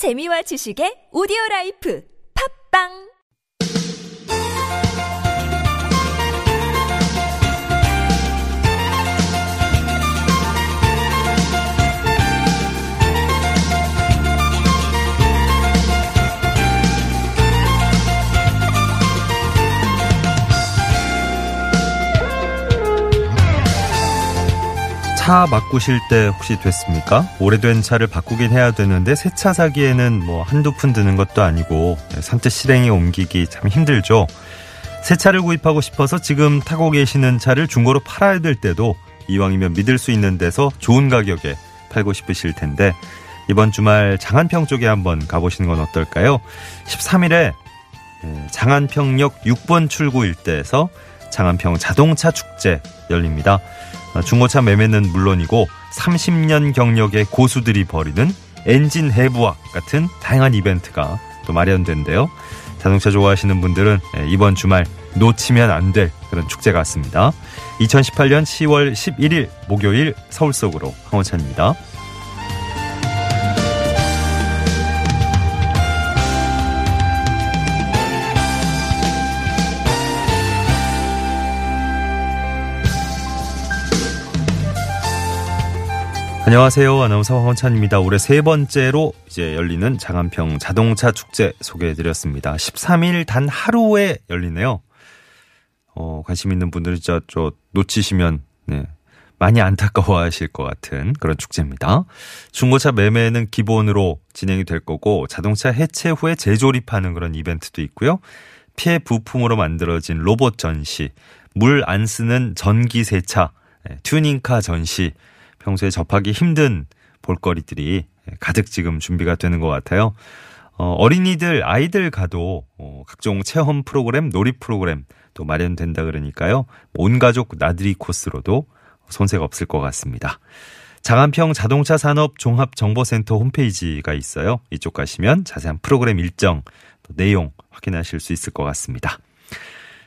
재미와 지식의 오디오 라이프. 팝빵 차 바꾸실 때 혹시 됐습니까? 오래된 차를 바꾸긴 해야 되는데 새 차 사기에는 뭐 한두 푼 드는 것도 아니고 선뜻 실행에 옮기기 참 힘들죠. 새 차를 구입하고 싶어서 지금 타고 계시는 차를 중고로 팔아야 될 때도 이왕이면 믿을 수 있는 데서 좋은 가격에 팔고 싶으실 텐데 이번 주말 장안평 쪽에 한번 가보시는 건 어떨까요? 13일에 장안평역 6번 출구 일대에서 장안평 자동차 축제 열립니다. 중고차 매매는 물론이고 30년 경력의 고수들이 벌이는 엔진 해부학 같은 다양한 이벤트가 또 마련된대요. 자동차 좋아하시는 분들은 이번 주말 놓치면 안 될 그런 축제 같습니다. 2018년 10월 11일 목요일 서울 속으로 황원찬입니다. 안녕하세요. 아나운서 황원찬입니다. 올해 세 번째로 이제 열리는 장안평 자동차 축제 소개해드렸습니다. 13일 단 하루에 열리네요. 어, 관심 있는 분들은 진짜 저 놓치시면, 네. 많이 안타까워하실 것 같은 그런 축제입니다. 중고차 매매는 기본으로 진행이 될 거고 자동차 해체 후에 재조립하는 그런 이벤트도 있고요. 피해 부품으로 만들어진 로봇 전시, 물 안 쓰는 전기 세차, 네, 튜닝카 전시, 평소에 접하기 힘든 볼거리들이 가득 지금 준비가 되는 것 같아요. 어, 어린이들, 아이들 가도 어, 각종 체험 프로그램, 놀이 프로그램 또 마련된다 그러니까요. 온 가족 나들이 코스로도 손색 없을 것 같습니다. 장안평 자동차 산업 종합 정보센터 홈페이지가 있어요. 이쪽 가시면 자세한 프로그램 일정, 또 내용 확인하실 수 있을 것 같습니다.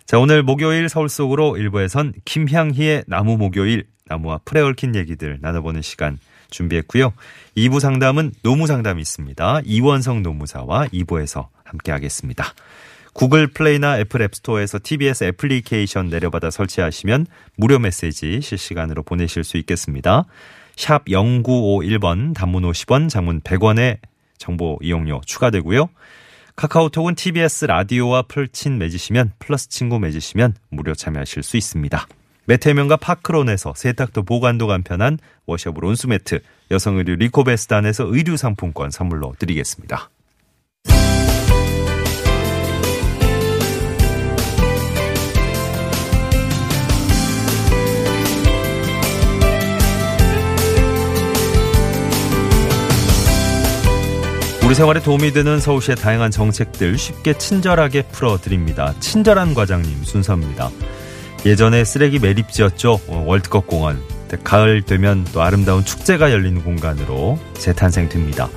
자, 오늘 목요일 서울 속으로 일부에선 김향희의 나무 목요일 나무와 풀에 얽힌 얘기들 나눠보는 시간 준비했고요. 2부 상담은 노무 상담이 있습니다. 이원성 노무사와 2부에서 함께하겠습니다. 구글 플레이나 애플 앱스토어에서 TBS 애플리케이션 내려받아 설치하시면 무료 메시지 실시간으로 보내실 수 있겠습니다. 샵 0951번 단문 50원 장문 100원의 정보 이용료 추가되고요. 카카오톡은 TBS 라디오와 풀친 맺으시면 플러스 친구 맺으시면 무료 참여하실 수 있습니다. 메테면과 파크론에서 세탁도 보관도 간편한 워셔블 온수매트, 여성 의류 리코베스단에서 의류 상품권 선물로 드리겠습니다. 우리 생활에 도움이 되는 서울시의 다양한 정책들 쉽게 친절하게 풀어드립니다. 친절한 과장님 순서입니다. 예전에 쓰레기 매립지였죠. 어, 월드컵 공원. 가을 되면 또 아름다운 축제가 열리는 공간으로 재탄생됩니다.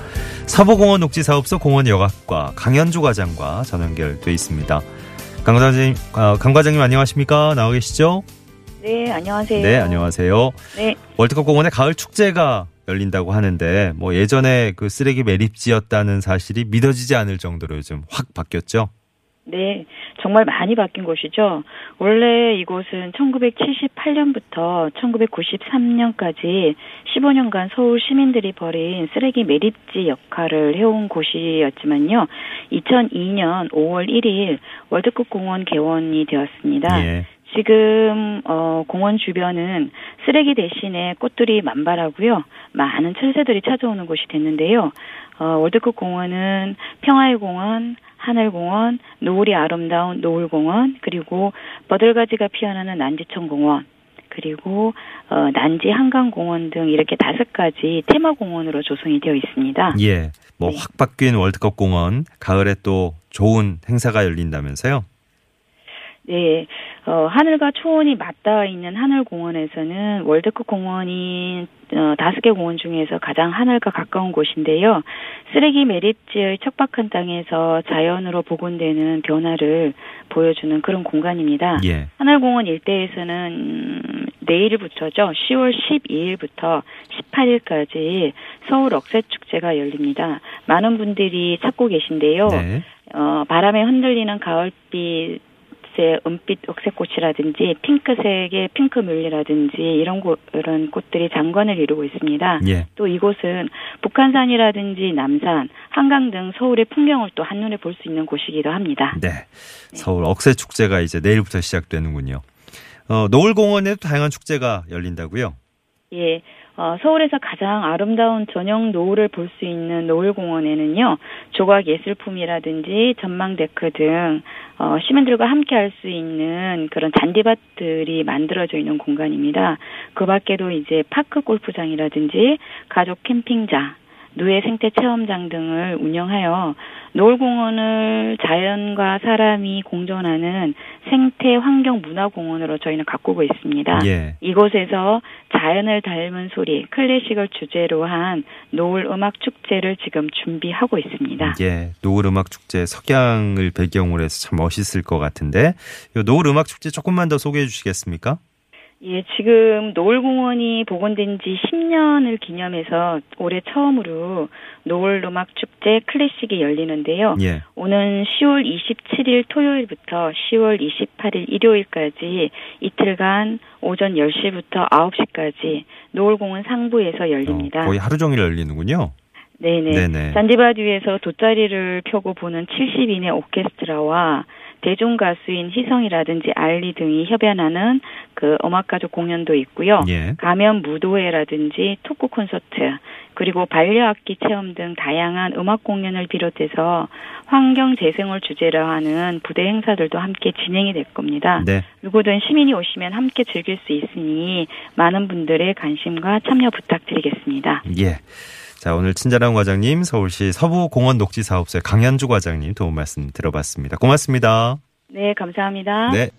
서부공원 녹지사업소 공원 여학과 강현주 과장과 전화 연결돼 있습니다. 강 과장님, 아, 강 과장님 안녕하십니까? 나와 계시죠? 네, 안녕하세요. 네, 안녕하세요. 네. 월드컵 공원에 가을 축제가 열린다고 하는데 뭐 예전에 그 쓰레기 매립지였다는 사실이 믿어지지 않을 정도로 요즘 확 바뀌었죠? 네, 정말 많이 바뀐 곳이죠. 원래 이곳은 1978년부터 1993년까지 15년간 서울 시민들이 벌인 쓰레기 매립지 역할을 해온 곳이었지만요. 2002년 5월 1일 월드컵 공원 개원이 되었습니다. 예. 지금 어 공원 주변은 쓰레기 대신에 꽃들이 만발하고요. 많은 철새들이 찾아오는 곳이 됐는데요. 어 월드컵 공원은 평화의 공원, 하늘공원, 노을이 아름다운 노을공원, 그리고 버들가지가 피어나는 난지천공원, 그리고 어, 난지 한강공원 등 이렇게 다섯 가지 테마 공원으로 조성이 되어 있습니다. 예, 뭐확 네. 바뀐 월드컵 공원, 가을에 또 좋은 행사가 열린다면서요? 네, 어, 하늘과 초원이 맞닿아 있는 하늘공원에서는 월드컵 공원인 어, 다섯 개 공원 중에서 가장 하늘과 가까운 곳인데요. 쓰레기 매립지의 척박한 땅에서 자연으로 복원되는 변화를 보여주는 그런 공간입니다. 예. 하늘공원 일대에서는 음, 내일 부터죠. 10월 12일부터 18일까지 서울 억새축제가 열립니다. 많은 분들이 찾고 계신데요. 네. 어, 바람에 흔들리는 가을빛 의 은빛 억새꽃이라든지 핑크색의 핑크뮬리라든지 이런 곳 이런 꽃들이 장관을 이루고 있습니다. 예. 또 이곳은 북한산이라든지 남산, 한강 등 서울의 풍경을 또 한눈에 볼 수 있는 곳이기도 합니다. 네. 서울 억새 축제가 이제 내일부터 시작되는군요. 어, 노을공원에도 다양한 축제가 열린다고요? 예. 어, 서울에서 가장 아름다운 저녁 노을을 볼 수 있는 노을공원에는요, 조각 예술품이라든지 전망 데크 등, 어, 시민들과 함께 할 수 있는 그런 잔디밭들이 만들어져 있는 공간입니다. 그 밖에도 이제 파크 골프장이라든지 가족 캠핑장, 누에 생태 체험장 등을 운영하여 노을공원을 자연과 사람이 공존하는 생태 환경 문화공원으로 저희는 가꾸고 있습니다. 예. 이곳에서 자연을 닮은 소리, 클래식을 주제로 한 노을 음악 축제를 지금 준비하고 있습니다. 예. 노을 음악 축제 석양을 배경으로 해서 참 멋있을 것 같은데 이 노을 음악 축제 조금만 더 소개해 주시겠습니까? 예, 지금 노을공원이 복원된 지 10년을 기념해서 올해 처음으로 노을음악 축제 클래식이 열리는데요. 예. 오는 10월 27일 토요일부터 10월 28일 일요일까지 이틀간 오전 10시부터 9시까지 노을공원 상부에서 열립니다. 어, 거의 하루 종일 열리는군요. 네네. 네네. 잔디밭 위에서 돗자리를 펴고 보는 70인의 오케스트라와 대중 가수인 희성이라든지 알리 등이 협연하는 그 음악 가족 공연도 있고요. 예. 가면 무도회라든지 토크 콘서트 그리고 반려악기 체험 등 다양한 음악 공연을 비롯해서 환경 재생을 주제로 하는 부대 행사들도 함께 진행이 될 겁니다. 네. 누구든 시민이 오시면 함께 즐길 수 있으니 많은 분들의 관심과 참여 부탁드리겠습니다. 예. 자, 오늘 친절한 과장님, 서울시 서부공원 녹지사업소의 강현주 과장님 도움 말씀 들어봤습니다. 고맙습니다. 네, 감사합니다. 네.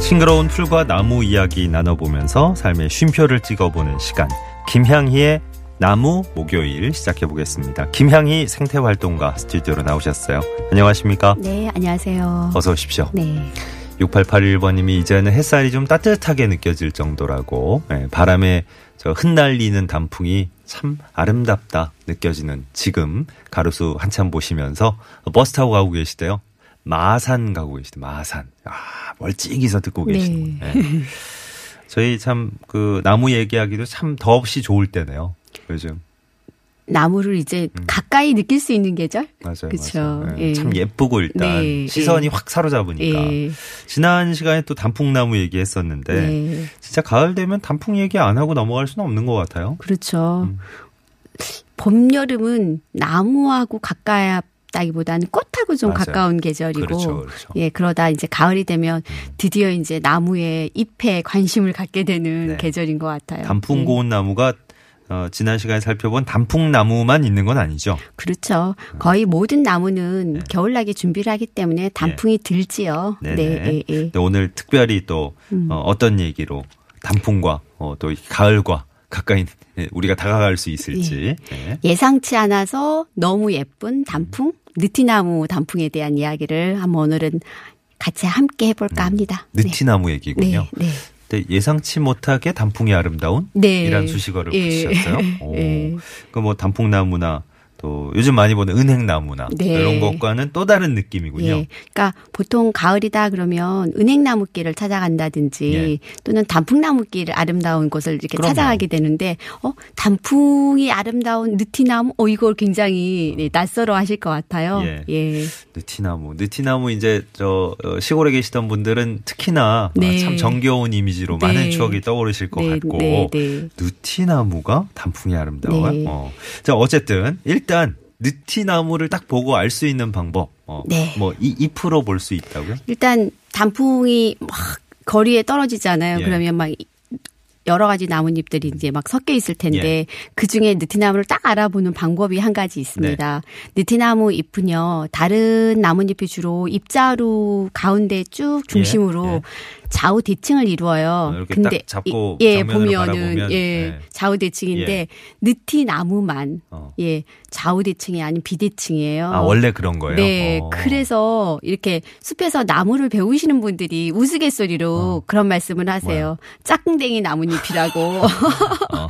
싱그러운 풀과 나무 이야기 나눠보면서 삶의 쉼표를 찍어보는 시간. 김향희의 나무 목요일 시작해 보겠습니다. 김향희 생태활동가 스튜디오로 나오셨어요. 안녕하십니까? 네, 안녕하세요. 어서 오십시오. 네. 6881번님이 이제는 햇살이 좀 따뜻하게 느껴질 정도라고 예, 바람에 저 흩날리는 단풍이 참 아름답다 느껴지는 지금 가로수 한참 보시면서 버스 타고 가고 계시대요. 마산 가고 계시대 마산. 아, 멀찍이서 듣고 네. 계시는. 예. 저희 참 그 나무 얘기하기도 참 더없이 좋을 때네요. 요즘. 나무를 이제 음. 가까이 느낄 수 있는 계절? 맞아요. 그쵸. 맞아요. 예, 예. 참 예쁘고 일단 네, 시선이 예. 확 사로잡으니까. 예. 지난 시간에 또 단풍나무 얘기했었는데 네. 진짜 가을 되면 단풍 얘기 안 하고 넘어갈 수는 없는 것 같아요. 그렇죠. 음. 봄, 여름은 나무하고 가까웠다기보다는 꽃하고 좀 맞아요. 가까운 계절이고. 그렇죠, 그렇죠. 예, 그러다 이제 가을이 되면 드디어 이제 나무의 잎에 관심을 갖게 되는 네. 계절인 것 같아요. 단풍 예. 고운 나무가 어, 지난 시간에 살펴본 단풍나무만 있는 건 아니죠. 그렇죠. 거의 모든 나무는 네. 겨울나기 준비를 하기 때문에 단풍이 들지요. 네네. 네, 예, 예. 오늘 특별히 또 음. 어, 떤 얘기로 단풍과 어, 또이 가을과 가까이 예, 우리가 다가갈 수 있을지. 네. 예상치 않아서 너무 예쁜 단풍, 느티나무 단풍에 대한 이야기를 한번 오늘은 같이 함께 해볼까 합니다. 음. 느티나무 네. 얘기군요. 네, 네. 예상치 못하게 단풍이 아름다운 네. 이란 수식어를 예. 붙이셨어요. 오. 예. 그뭐 단풍나무나 또 요즘 많이 보는 은행나무나 네. 이런 것과는 또 다른 느낌이군요. 예. 그러니까 보통 가을이다 그러면 은행나무길을 찾아간다든지 예. 또는 단풍나무길 아름다운 곳을 이렇게 그럼요. 찾아가게 되는데 어 단풍이 아름다운 느티나무 어 이걸 굉장히 네, 낯설어 하실 것 같아요. 예. 예. 느티나무, 느티나무 이제 저 어, 시골에 계시던 분들은 특히나 네. 아, 참 정겨운 이미지로 네. 많은 추억이 떠오르실 것 네, 같고 네, 네. 느티나무가 단풍이 아름다워요. 네. 어. 자 어쨌든 일단 느티나무를 딱 보고 알 수 있는 방법, 어, 네. 뭐 이 잎으로 볼 수 있다고요? 일단 단풍이 막 거리에 떨어지잖아요. 예. 그러면 막 여러 가지 나뭇잎들이 이제 막 섞여 있을 텐데 그 중에 느티나무를 딱 알아보는 방법이 한 가지 있습니다. 느티나무 잎은요 다른 나뭇잎이 주로 잎자루 가운데 쭉 중심으로 예. 좌우 대칭을 이루어요. 어, 이렇게 근데 딱 잡고 이- 예 보면은 바라보면, 예 예. 좌우 대칭인데 예. 느티나무만 어. 예 좌우 대칭이 아닌 비대칭이에요. 아 원래 그런 거예요. 네, 어. 그래서 이렇게 숲에서 나무를 배우시는 분들이 우스갯소리로 그런 말씀을 하세요. 어. 짝꿍댕이 나뭇잎이라고. 어.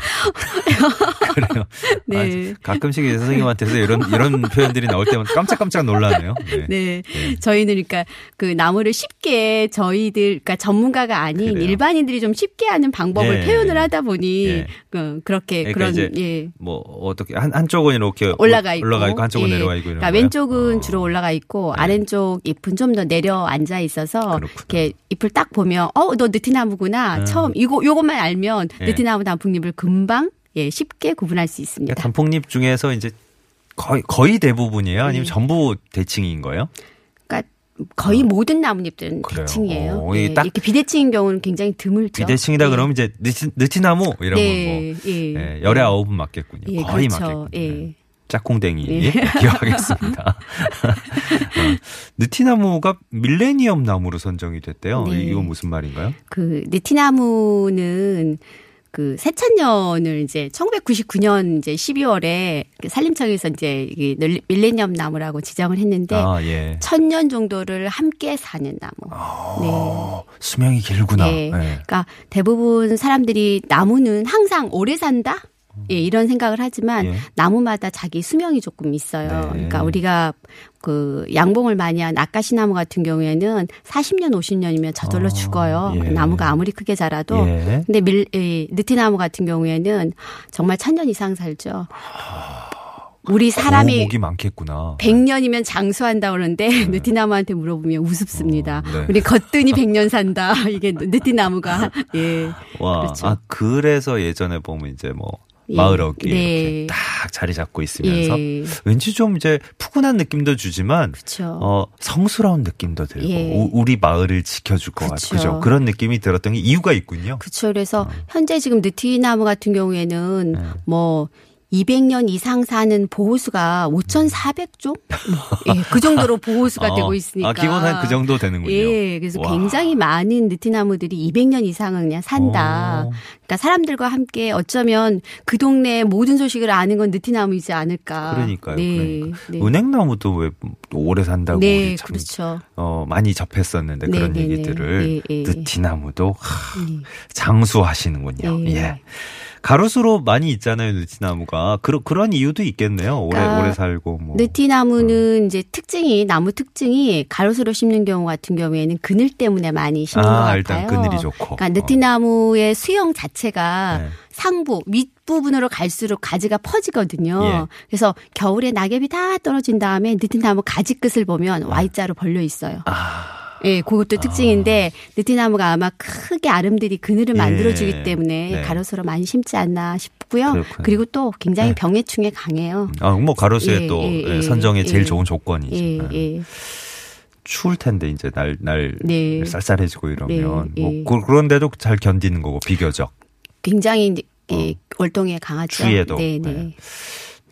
그래요. 네. 아, 가끔씩 선생님한테서 이런 이런 표현들이 나올 때마다 깜짝깜짝 놀라네요. 네. 네. 저희는 그러니까 그 나무를 쉽게 저희들 그러니까 전문가가 아닌 그래요. 일반인들이 좀 쉽게 하는 방법을 예. 표현을 하다 보니 예. 그, 그렇게 그러니까 그런 예. 뭐 어떻게 한 한쪽은 이렇게 올라가 있고, 올라가 있고 한쪽은 예. 내려와 있고 그러니까 거예요? 왼쪽은 어. 주로 올라가 있고 네. 아래쪽 잎은 좀 더 내려 앉아 있어서 그렇구나. 이렇게 잎을 딱 보면 어 너 느티나무구나 음. 처음 이거 요것만 알면 예. 느티나무 단풍잎을 금방 예 쉽게 구분할 수 있습니다. 그러니까 단풍잎 중에서 이제 거의 거의 대부분이에요. 아니면 네. 전부 대칭인 거예요? 거의 모든 나뭇잎들은 그래요. 대칭이에요. 어, 이게 예, 딱 이렇게 비대칭인 경우는 굉장히 드물죠. 비대칭이다 예. 그러면 이제 느티, 느티나무 이런 네, 건 예. 뭐 예, 열의 아홉은 맞겠군요. 예, 거의 그렇죠. 맞겠군요. 예. 네. 짝꿍댕이 예. 기억하겠습니다. 어, 느티나무가 밀레니엄 나무로 선정이 됐대요. 네. 이건 무슨 말인가요? 그 느티나무는 그 세천년을 이제 1999년 이제 12월에 그 산림청에서 이제 밀레니엄 나무라고 지정을 했는데 아 예. 천년 정도를 함께 사는 나무. 네. 어, 수명이 길구나. 네. 예. 그러니까 대부분 사람들이 나무는 항상 오래 산다? 예, 이런 생각을 하지만 예. 나무마다 자기 수명이 조금 있어요. 네. 그러니까 우리가 그 양봉을 많이 한 아까시나무 같은 경우에는 40년, 50년이면 저절로 아, 죽어요. 예. 나무가 아무리 크게 자라도. 예. 근데 밀, 이 느티나무 같은 경우에는 정말 천 년 이상 살죠. 우리 사람이 목이 많겠구나. 100년이면 장수한다 그러는데 느티나무한테 물어보면 우습습니다. 네. 어, 네. 우리 거뜬히 100년 산다. 이게 느티나무가 예. 와, 그렇죠. 아 그래서 예전에 보면 이제 뭐 예. 마을어기 네. 이렇게 딱 자리 잡고 있으면서 예. 왠지 좀 이제 푸근한 느낌도 주지만 그렇죠. 어 성스러운 느낌도 들고 예. 우- 우리 마을을 지켜줄 것 그쵸. 그죠 그런 느낌이 들었던 게 이유가 있군요. 그렇죠. 그래서 현재 지금 느티나무 같은 경우에는 어. 네. 뭐 200년 이상 사는 보호수가 5,400종? 예, 그 정도로 보호수가 어, 되고 있으니까. 아 기본 한그 정도 되는군요. 예, 그래서 와. 굉장히 많은 느티나무들이 200년 이상은 그냥 산다. 어. 그러니까 사람들과 함께 어쩌면 그 동네 모든 소식을 아는 건 느티나무이지 않을까. 그러니까요. 네, 그러니까. 네. 은행나무도 왜 오래 산다고 네, 참 그렇죠. 어, 많이 접했었는데 그런 네, 네, 얘기들을 네, 네. 느티나무도 하, 네. 장수하시는군요. 네. 예. 가로수로 많이 있잖아요, 느티나무가. 그런 그런 이유도 있겠네요. 오래 그러니까 오래 살고 뭐. 느티나무는 이제 특징이 나무 특징이 가로수로 심는 경우 같은 경우에는 그늘 때문에 많이 심는 것 아, 같아요. 일단 그늘이 좋고. 그러니까 느티나무의 수영 자체가 네. 상부 밑부분으로 갈수록 가지가 퍼지거든요. 예. 그래서 겨울에 낙엽이 다 떨어진 다음에 느티나무 가지 끝을 보면 Y자로 벌려 있어요. 아, 예, 그것도 특징인데 느티나무가 아마 크게 아름드리 그늘을 예. 만들어주기 때문에 네. 가로수로 많이 심지 않나 싶고요. 그렇군요. 그리고 또 굉장히 네. 병해충에 강해요. 아, 뭐 가로수에 예, 또 예, 예, 예, 선정에 제일 예. 좋은 조건이죠. 예, 예. 예. 추울 텐데 이제 날날 네. 쌀쌀해지고 이러면 네, 뭐 예. 그, 그런데도 잘 견디는 거고 비교적 굉장히 이제, 예, 월동에 강하죠. 어. 추위에도. 네, 네.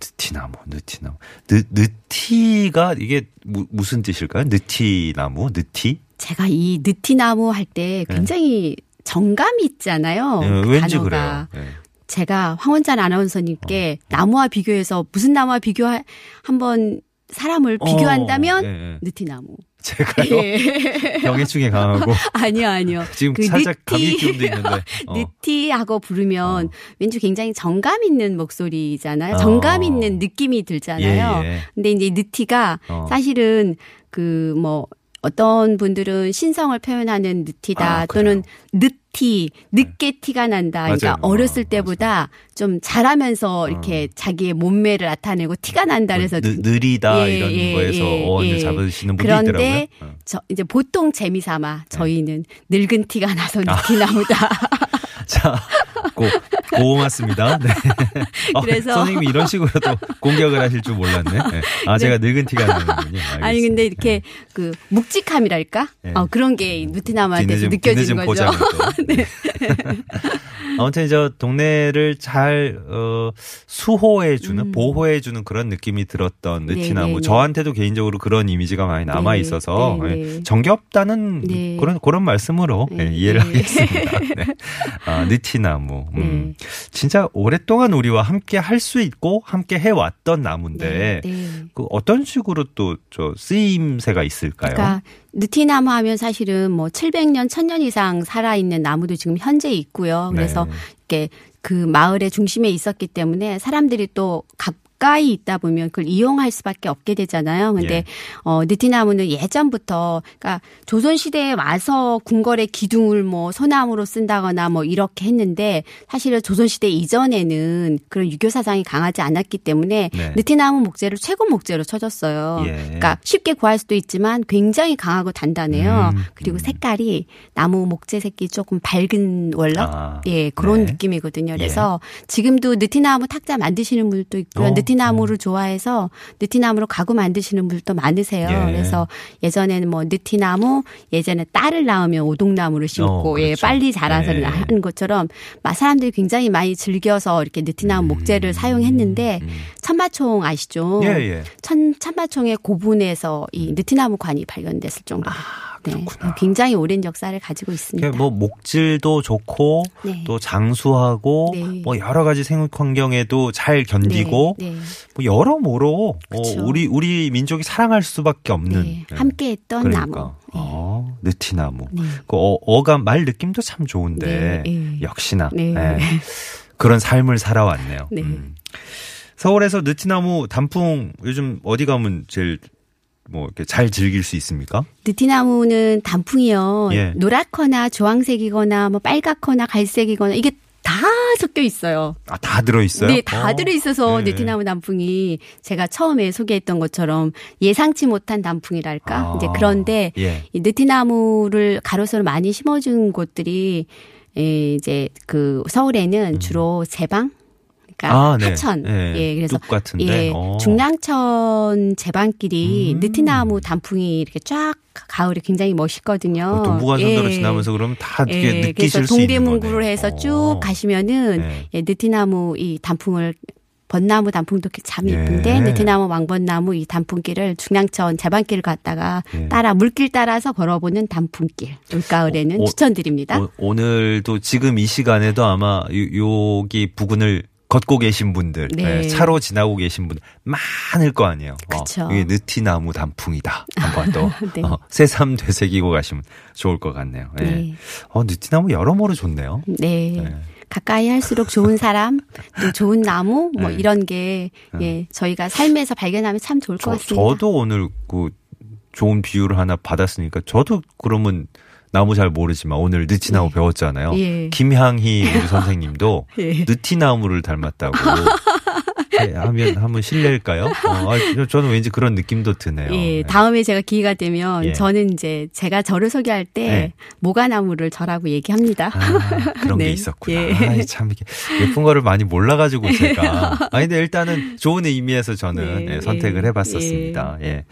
네. 느티나무, 느티나무. 느, 느티가 이게 무, 무슨 뜻일까요? 느티나무, 느티? 제가 이 느티나무 할 때 굉장히 정감이 있잖아요. 예, 그 왠지 단어가. 그래요. 예. 제가 황원찬 아나운서님께 나무와 비교해서 무슨 나무와 비교 한번 사람을 비교한다면 어, 예, 예. 느티나무. 제가요 예. 병해충에 강하고 아니요, 아니요. 지금 그 살짝 느티- 감기 기운도 있는데. 어. 느티하고 부르면 어. 왠지 굉장히 정감 있는 목소리잖아요. 어. 정감 있는 느낌이 들잖아요. 예, 예. 근데 이제 느티가 어. 사실은 그뭐 어떤 분들은 신성을 표현하는 느티다 아, 또는 느티, 늦게 티가 난다. 그러니까 맞아요. 어렸을 어, 때보다 좀 자라면서 이렇게 자기의 몸매를 나타내고 티가 난다 그래서 느, 느리다 예, 이런 예, 거에서 예, 어원을 예. 잡으시는 분도 그런데 있더라고요. 어. 저 이제 보통 재미삼아 저희는 늙은 티가 나서 아. 느티나무다. 자, 꼭 고맙습니다. 네. 어, 그래서- 선생님이 이런 식으로 또 공격을 하실 줄 몰랐네. 네. 아, 제가 늙은 티가 나는군요. 아니 근데 이렇게 그 묵직함이랄까? 네. 어, 그런 게 누트나무한테서 뒤늦은- 느껴지는 거죠. 또. 아무튼 저 동네를 잘 어, 수호해 주는 보호해 주는 그런 느낌이 들었던 음. 네, 느티나무. 네, 네. 저한테도 개인적으로 그런 이미지가 많이 남아 있어서 네, 예, 네. 정겹다는 네. 그런 그런 말씀으로 예, 네, 이해를 네. 하겠습니다. 네. 아, 느티나무. 음. 네. 진짜 오랫동안 우리와 함께 할 수 있고 함께 해왔던 나무인데 네, 네. 그 어떤 식으로 또 저 쓰임새가 있을까요? 그러니까 느티나무 하면 사실은 뭐 700년, 1000년 이상 살아있는 나무도 지금 현재 있고요. 그래서 네. 이렇게 그 마을의 중심에 있었기 때문에 사람들이 또 가까이 있다 보면 그걸 이용할 수밖에 없게 되잖아요. 근데 예. 어 느티나무는 예전부터 그러니까 조선 시대에 와서 궁궐의 기둥을 뭐 소나무로 쓴다거나 뭐 이렇게 했는데 사실은 조선 시대 이전에는 그런 유교 사상이 강하지 않았기 때문에 네. 느티나무 목재를 최고 목재로 쳐줬어요. 예. 그러니까 쉽게 구할 수도 있지만 굉장히 강하고 단단해요. 음, 그리고 음. 색깔이 나무 목재 색이 조금 밝은 월럽 아, 예 그런 네. 느낌이거든요. 그래서 지금도 느티나무 탁자 만드시는 분들도 있고요. 어, 느티나무를 좋아해서 느티나무로 가구 만드시는 분들도 많으세요. 예. 그래서 예전에는 뭐 느티나무 예전에 딸을 낳으면 오동나무를 심고 어, 예 그렇죠. 빨리 자라서 예. 하는 것처럼 막 사람들이 굉장히 많이 즐겨서 이렇게 느티나무 목재를 사용했는데 음. 천마총 아시죠? 예, 예. 천, 천마총의 고분에서 이 느티나무 관이 발견됐을 정도로. 네, 그렇구나. 굉장히 오랜 역사를 가지고 있습니다. 그게 뭐 목질도 좋고 네. 또 장수하고 네. 뭐 여러 가지 생육 환경에도 잘 견디고 네, 네. 뭐 여러모로 어, 그쵸. 우리 우리 민족이 사랑할 수밖에 없는 네, 네. 함께했던 그러니까 나무. 네. 어, 느티나무. 네. 그 어, 어감 말 느낌도 참 좋은데 네, 네. 역시나 네. 예, 그런 삶을 살아왔네요. 네. 음. 서울에서 느티나무 단풍 요즘 어디 가면 제일 뭐 이렇게 잘 즐길 수 있습니까? 느티나무는 단풍이요. 예. 노랗거나 주황색이거나 뭐 빨갛거나 갈색이거나 이게 다 섞여 있어요. 아, 다 들어 있어요? 네, 다 들어 있어서 네. 느티나무 단풍이 제가 처음에 소개했던 것처럼 예상치 못한 단풍이랄까. 아, 이제 그런데 예. 이 느티나무를 가로수로 많이 심어준 곳들이 예, 이제 그 서울에는 주로 제방 그러니까 음. 아, 네. 하천. 예, 예, 그래서. 예, 어. 중랑천 제방길이 음. 느티나무 단풍이 이렇게 쫙 가을에 굉장히 멋있거든요. 어, 동부간선도로 예. 지나면서 그러면 다 이렇게 예, 그래서 느끼실 수 있는 동대문구를. 해서 어. 쭉 가시면은 네. 예, 느티나무 이 단풍을 벚나무 단풍도 참 예쁜데 예. 느티나무 왕벚나무 이 단풍길을 중랑천 제방길을 갔다가 예. 따라 물길 따라서 걸어보는 단풍길 올가을에는 어, 어, 추천드립니다. 오, 오늘도 지금 이 시간에도 아마 요, 여기 부근을 걷고 계신 분들, 네. 예, 차로 지나고 계신 분들 많을 거 아니에요. 그쵸. 어, 이게 느티나무 단풍이다. 한번 또 네. 어, 새삼 되새기고 가시면 좋을 것 같네요. 예. 네. 어, 느티나무 여러모로 좋네요. 네. 네. 가까이 할수록 좋은 사람, 또 좋은 나무, 뭐 네. 이런 게, 예, 저희가 삶에서 발견하면 참 좋을 것 저, 같습니다. 저도 오늘 그 좋은 비유를 하나 받았으니까 저도 그러면 나무 잘 모르지만 오늘 느티나무 배웠잖아요. 예. 김향희 우리 선생님도 예. 느티나무를 닮았다고 예, 하면 한번 실례일까요? 어, 아, 저는 왠지 그런 느낌도 드네요. 예, 네. 다음에 제가 기회가 되면 예. 저는 이제 제가 저를 소개할 때 네. 모가나무를 저라고 얘기합니다. 아, 그런 네. 게 있었구나. 예. 아이, 참 이게 예쁜 거를 많이 몰라가지고 제가. 아니 근데 일단은 좋은 의미에서 저는 네, 예, 선택을 예, 해봤었습니다. 예.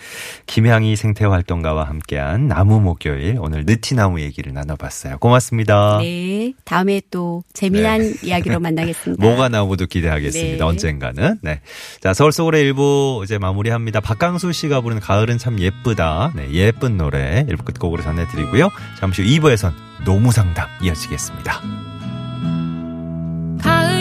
김향희 생태활동가와 함께한 나무 목요일 오늘 느티나무 얘기를 나눠봤어요. 고맙습니다. 네, 다음에 또 재미난 네. 이야기로 만나겠습니다. 뭐가 나오도 기대하겠습니다. 네. 언젠가는. 있지만, 네. 자, 서울 서울의 일부 이제 마무리합니다. 박강수 씨가 부른 가을은 참 예쁘다. 네, 예쁜 노래 일부 끝곡으로 전해드리고요. 잠시 후 2부에선 노무상담 이어지겠습니다. 가을